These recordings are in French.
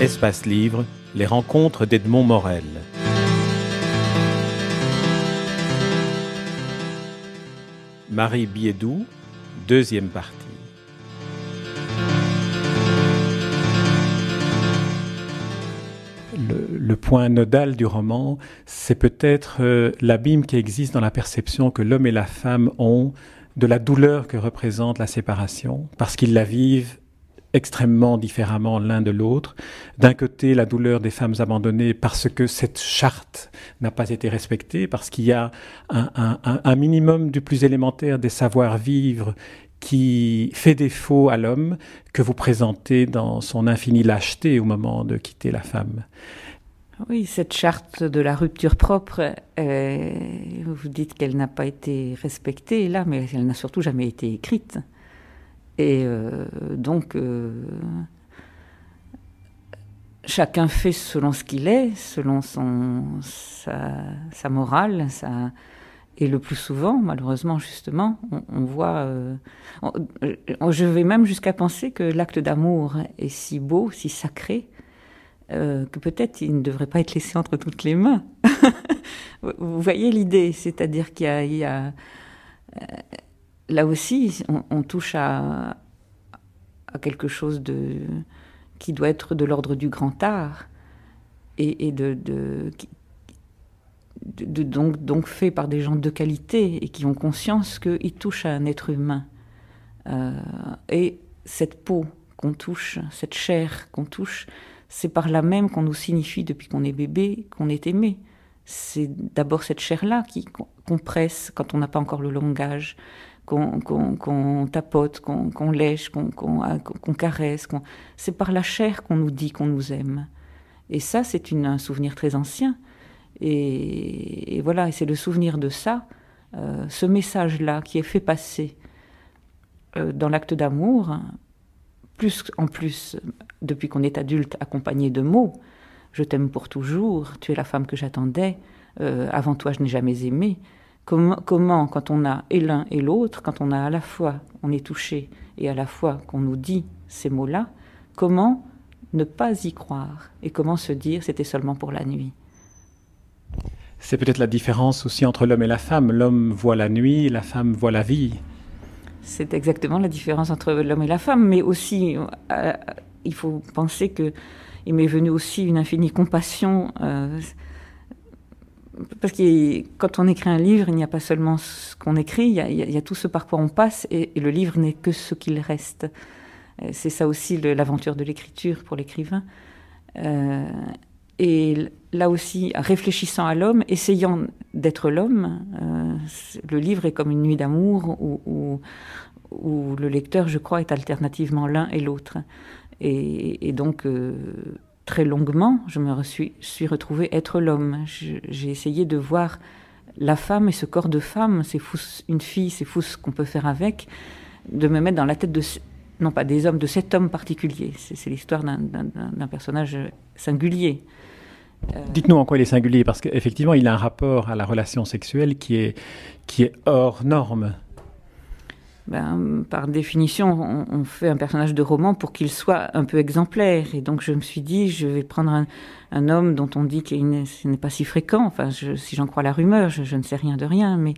Espace Livre, les rencontres d'Edmond Morel. Marie Biédou, deuxième partie. Le, point nodal du roman, c'est peut-être euh, l'abîme qui existe dans la perception que l'homme et la femme ont de la douleur que représente la séparation, parce qu'ils la vivent extrêmement différemment l'un de l'autre. D'un côté, la douleur des femmes abandonnées parce que cette charte n'a pas été respectée, parce qu'il y a un, minimum du plus élémentaire des savoir-vivre qui fait défaut à l'homme que vous présentez dans son infinie lâcheté au moment de quitter la femme. Oui, cette charte de la rupture propre, euh, vous dites qu'elle n'a pas été respectée là, mais elle n'a surtout jamais été écrite. Et euh, donc, euh, chacun fait selon ce qu'il est, selon sa, morale, et le plus souvent, malheureusement, justement, on, voit. Euh, je vais même jusqu'à penser que l'acte d'amour est si beau, si sacré, que peut-être il ne devrait pas être laissé entre toutes les mains. Vous voyez l'idée, c'est-à-dire qu'il y a là aussi, on, touche à, quelque chose de, qui doit être de l'ordre du grand art et, de, donc, fait par des gens de qualité et qui ont conscience qu'il touche à un être humain. Euh, et cette peau qu'on touche, cette chair qu'on touche, c'est par là même qu'on nous signifie depuis qu'on est bébé qu'on est aimé. C'est d'abord cette chair-là qu'on presse quand on n'a pas encore le langage qu'on tapote, qu'on lèche, qu'on caresse. C'est par la chair qu'on nous dit qu'on nous aime. Et ça, c'est un souvenir très ancien. Et, voilà, et c'est le souvenir de ça, euh, ce message-là qui est fait passer euh, dans l'acte d'amour, plus en plus, depuis qu'on est adulte, accompagné de mots. Je t'aime pour toujours, tu es la femme que j'attendais, euh, avant toi je n'ai jamais aimé. Comment, quand on a et l'un et l'autre, quand on a à la fois, on est touché, et à la fois qu'on nous dit ces mots-là, comment ne pas y croire et comment se dire c'était seulement pour la nuit? C'est peut-être la différence aussi entre l'homme et la femme. L'homme voit la nuit, la femme voit la vie. C'est exactement la différence entre l'homme et la femme, mais aussi euh, il faut penser que il m'est venu aussi une infinie compassion. Euh, parce que quand on écrit un livre, il n'y a pas seulement ce qu'on écrit, il y, a, tout ce par quoi on passe, et, le livre n'est que ce qu'il reste. Euh, c'est ça aussi l'aventure de l'écriture pour l'écrivain. Euh, et là aussi, réfléchissant à l'homme, essayant d'être l'homme, euh, le livre est comme une nuit d'amour où, où, le lecteur, je crois, est alternativement l'un et l'autre. Et, donc, très longuement, je me suis, retrouvée être l'homme. J'ai essayé de voir la femme et ce corps de femme, c'est fou, une fille, c'est fou ce qu'on peut faire avec, de me mettre dans la tête de, non pas des hommes, de cet homme particulier. C'est l'histoire d'un personnage singulier. Euh, Dites-nous en quoi il est singulier, parce qu'effectivement, il a un rapport à la relation sexuelle qui est, qui est hors norme ben, par définition, on, fait un personnage de roman pour qu'il soit un peu exemplaire. Et donc, je me suis dit, je vais prendre un, homme dont on dit qu'il n'est pas si fréquent. Enfin, si j'en crois la rumeur, je, ne sais rien de rien, mais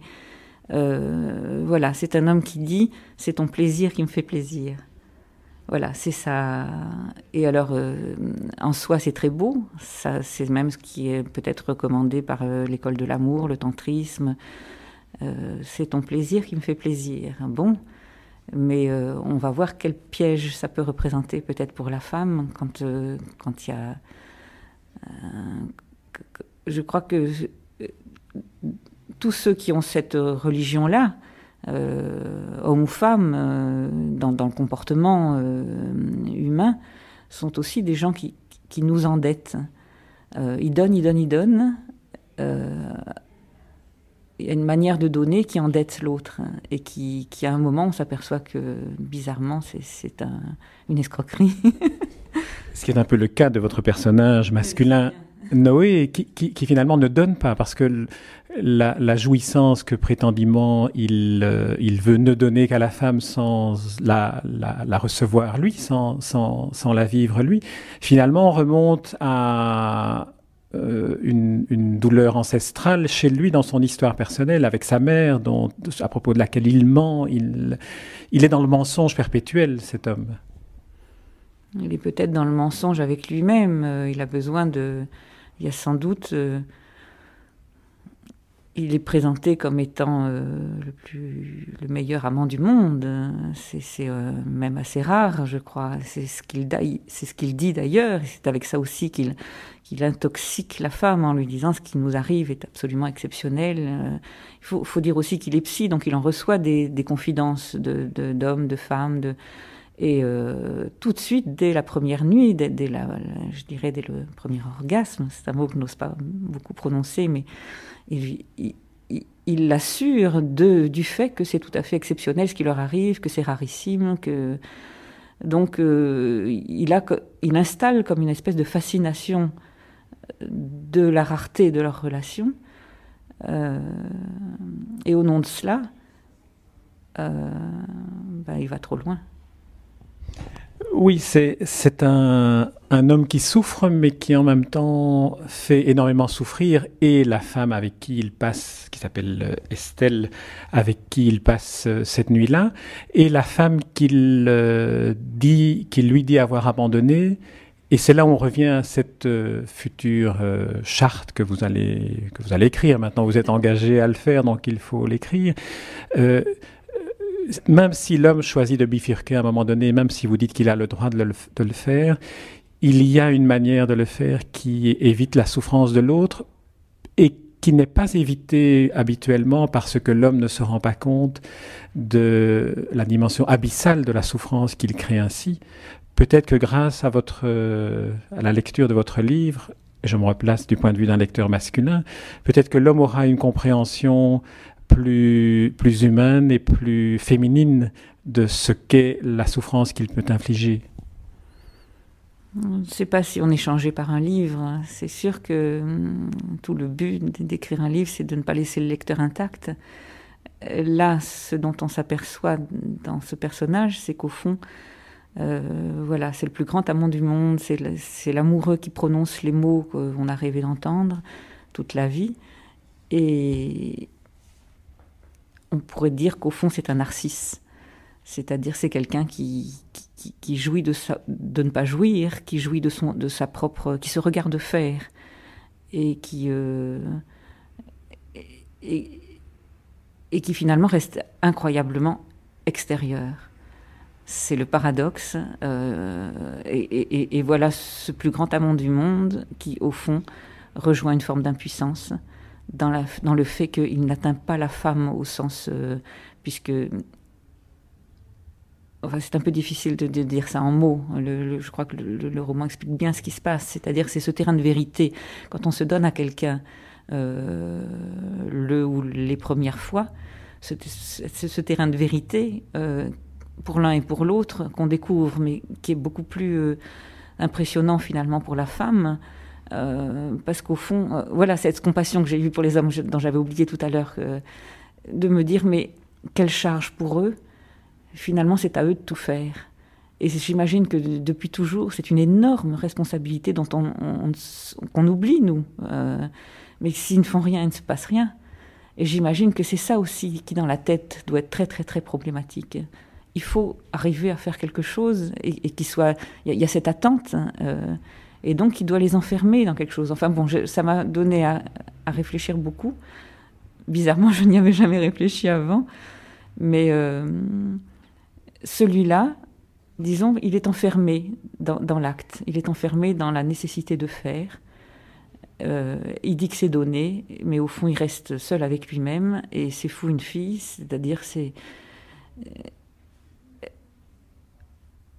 euh, voilà, c'est un homme qui dit, c'est ton plaisir qui me fait plaisir. Voilà, c'est ça. Et alors, euh, en soi, c'est très beau. Ça, c'est même ce qui est peut-être recommandé par euh, l'école de l'amour, le tantrisme. Euh, c'est ton plaisir qui me fait plaisir. Bon, mais euh, on va voir quel piège ça peut représenter peut-être pour la femme quand euh, quand il y a. je crois que tous ceux qui ont cette religion-là, hommes ou femmes, dans, le comportement humain, sont aussi des gens qui, qui nous endettent. ils donnent, ils donnent, ils donnent il y a une manière de donner qui endette l'autre et qui, qui, à un moment, on s'aperçoit que bizarrement, c'est un, une escroquerie. Ce qui est un peu le cas de votre personnage masculin Noé qui, qui, finalement ne donne pas parce que la, jouissance que prétendument il, euh, il veut ne donner qu'à la femme sans la, la, recevoir lui, sans, sans, sans, la vivre lui, finalement remonte à euh, une, douleur ancestrale chez lui dans son histoire personnelle avec sa mère, dont, à propos de laquelle il ment, il, il est dans le mensonge perpétuel cet homme. Il est peut-être dans le mensonge avec lui-même. Euh, il a besoin de. Il y a sans doute. Euh, il est présenté comme étant euh, le plus, le meilleur amant du monde. C'est même assez rare, je crois. C'est ce qu'il ce qu'il dit d'ailleurs. C'est avec ça aussi qu'il qu'il intoxique la femme en lui disant ce qui nous arrive est absolument exceptionnel. il faut, faut, dire aussi qu'il est psy, donc il en reçoit des, des confidences de d'hommes, de, femmes, de et euh, tout de suite, dès la première nuit, dès, je dirais dès le premier orgasme, c'est un mot que n'ose pas beaucoup prononcer, mais il, l'assure du fait que c'est tout à fait exceptionnel ce qui leur arrive, que c'est rarissime, que donc euh, il, installe comme une espèce de fascination de la rareté de leur relation. Euh, et au nom de cela, ben, il va trop loin. Oui, c'est un, homme qui souffre, mais qui en même temps fait énormément souffrir. Et la femme avec qui il passe, qui s'appelle euh, Estelle, avec qui il passe euh, cette nuit-là, et la femme qu'il euh, dit, qu'il lui dit avoir abandonné. Et c'est là où on revient à cette future charte que vous allez que vous allez écrire. Maintenant, vous êtes engagé à le faire, donc il faut l'écrire même si l'homme choisit de bifurquer à un moment donné, même si vous dites qu'il a le droit de le, faire, il y a une manière de le faire qui évite la souffrance de l'autre et qui n'est pas évitée habituellement parce que l'homme ne se rend pas compte de la dimension abyssale de la souffrance qu'il crée ainsi. Peut-être que grâce à votre, à la lecture de votre livre, je me replace du point de vue d'un lecteur masculin, peut-être que l'homme aura une compréhension plus, humaine et plus féminine de ce qu'est la souffrance qu'il peut infliger. Je ne sais pas si on est changé par un livre. C'est sûr que hum, tout le but d'écrire un livre, c'est de ne pas laisser le lecteur intact. Là, ce dont on s'aperçoit dans ce personnage, c'est qu'au fond, euh, voilà, c'est le plus grand amant du monde, c'est l'amoureux qui prononce les mots qu'on a rêvé d'entendre toute la vie. Et, on pourrait dire qu'au fond, c'est un narcisse. C'est-à-dire, c'est quelqu'un qui, jouit de, de ne pas jouir, qui jouit de, son, de sa propre. qui se regarde faire, et qui. Euh, et, qui finalement reste incroyablement extérieur. C'est le paradoxe. Euh, et, et, voilà ce plus grand amant du monde qui, au fond, rejoint une forme d'impuissance dans, le fait qu'il n'atteint pas la femme au sens. Euh, puisque. C'est un peu difficile de, dire ça en mots. je crois que le, roman explique bien ce qui se passe. C'est-à-dire c'est ce terrain de vérité. Quand on se donne à quelqu'un euh, le ou les premières fois, c'est ce, terrain de vérité euh, pour l'un et pour l'autre qu'on découvre, mais qui est beaucoup plus impressionnant finalement pour la femme euh, parce qu'au fond, euh, voilà, cette compassion que j'ai eue pour les hommes, dont j'avais oublié tout à l'heure, de me dire, mais quelle charge pour eux Finalement, c'est à eux de tout faire. Et j'imagine que depuis toujours, c'est une énorme responsabilité dont on, qu'on oublie, nous. Euh, mais s'ils ne font rien, il ne se passe rien. Et j'imagine que c'est ça aussi qui, dans la tête, doit être très, très, très problématique. Il faut arriver à faire quelque chose et, qu'il soit. Il y, a cette attente. Hein, et donc il doit les enfermer dans quelque chose. Enfin bon, ça m'a donné à, réfléchir beaucoup. Bizarrement, je n'y avais jamais réfléchi avant, mais euh, celui-là, disons, il est enfermé dans, l'acte, il est enfermé dans la nécessité de faire. Euh, il dit que c'est donné, mais au fond, il reste seul avec lui-même, et c'est fou une fille, c'est-à-dire c'est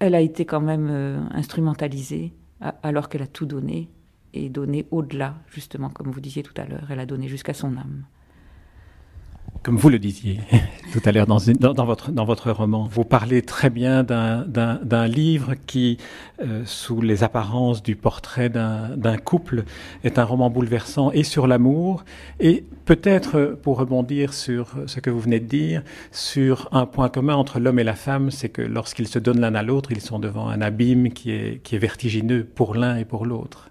elle a été quand même euh, instrumentalisée alors qu'elle a tout donné et donné au-delà, justement, comme vous disiez tout à l'heure, elle a donné jusqu'à son âme. Comme vous le disiez tout à l'heure dans, votre, dans votre roman. Vous parlez très bien d'un livre qui, euh, sous les apparences du portrait d'un couple, est un roman bouleversant et sur l'amour, et peut-être, pour rebondir sur ce que vous venez de dire, sur un point commun entre l'homme et la femme, c'est que lorsqu'ils se donnent l'un à l'autre, ils sont devant un abîme qui est, qui est vertigineux pour l'un et pour l'autre.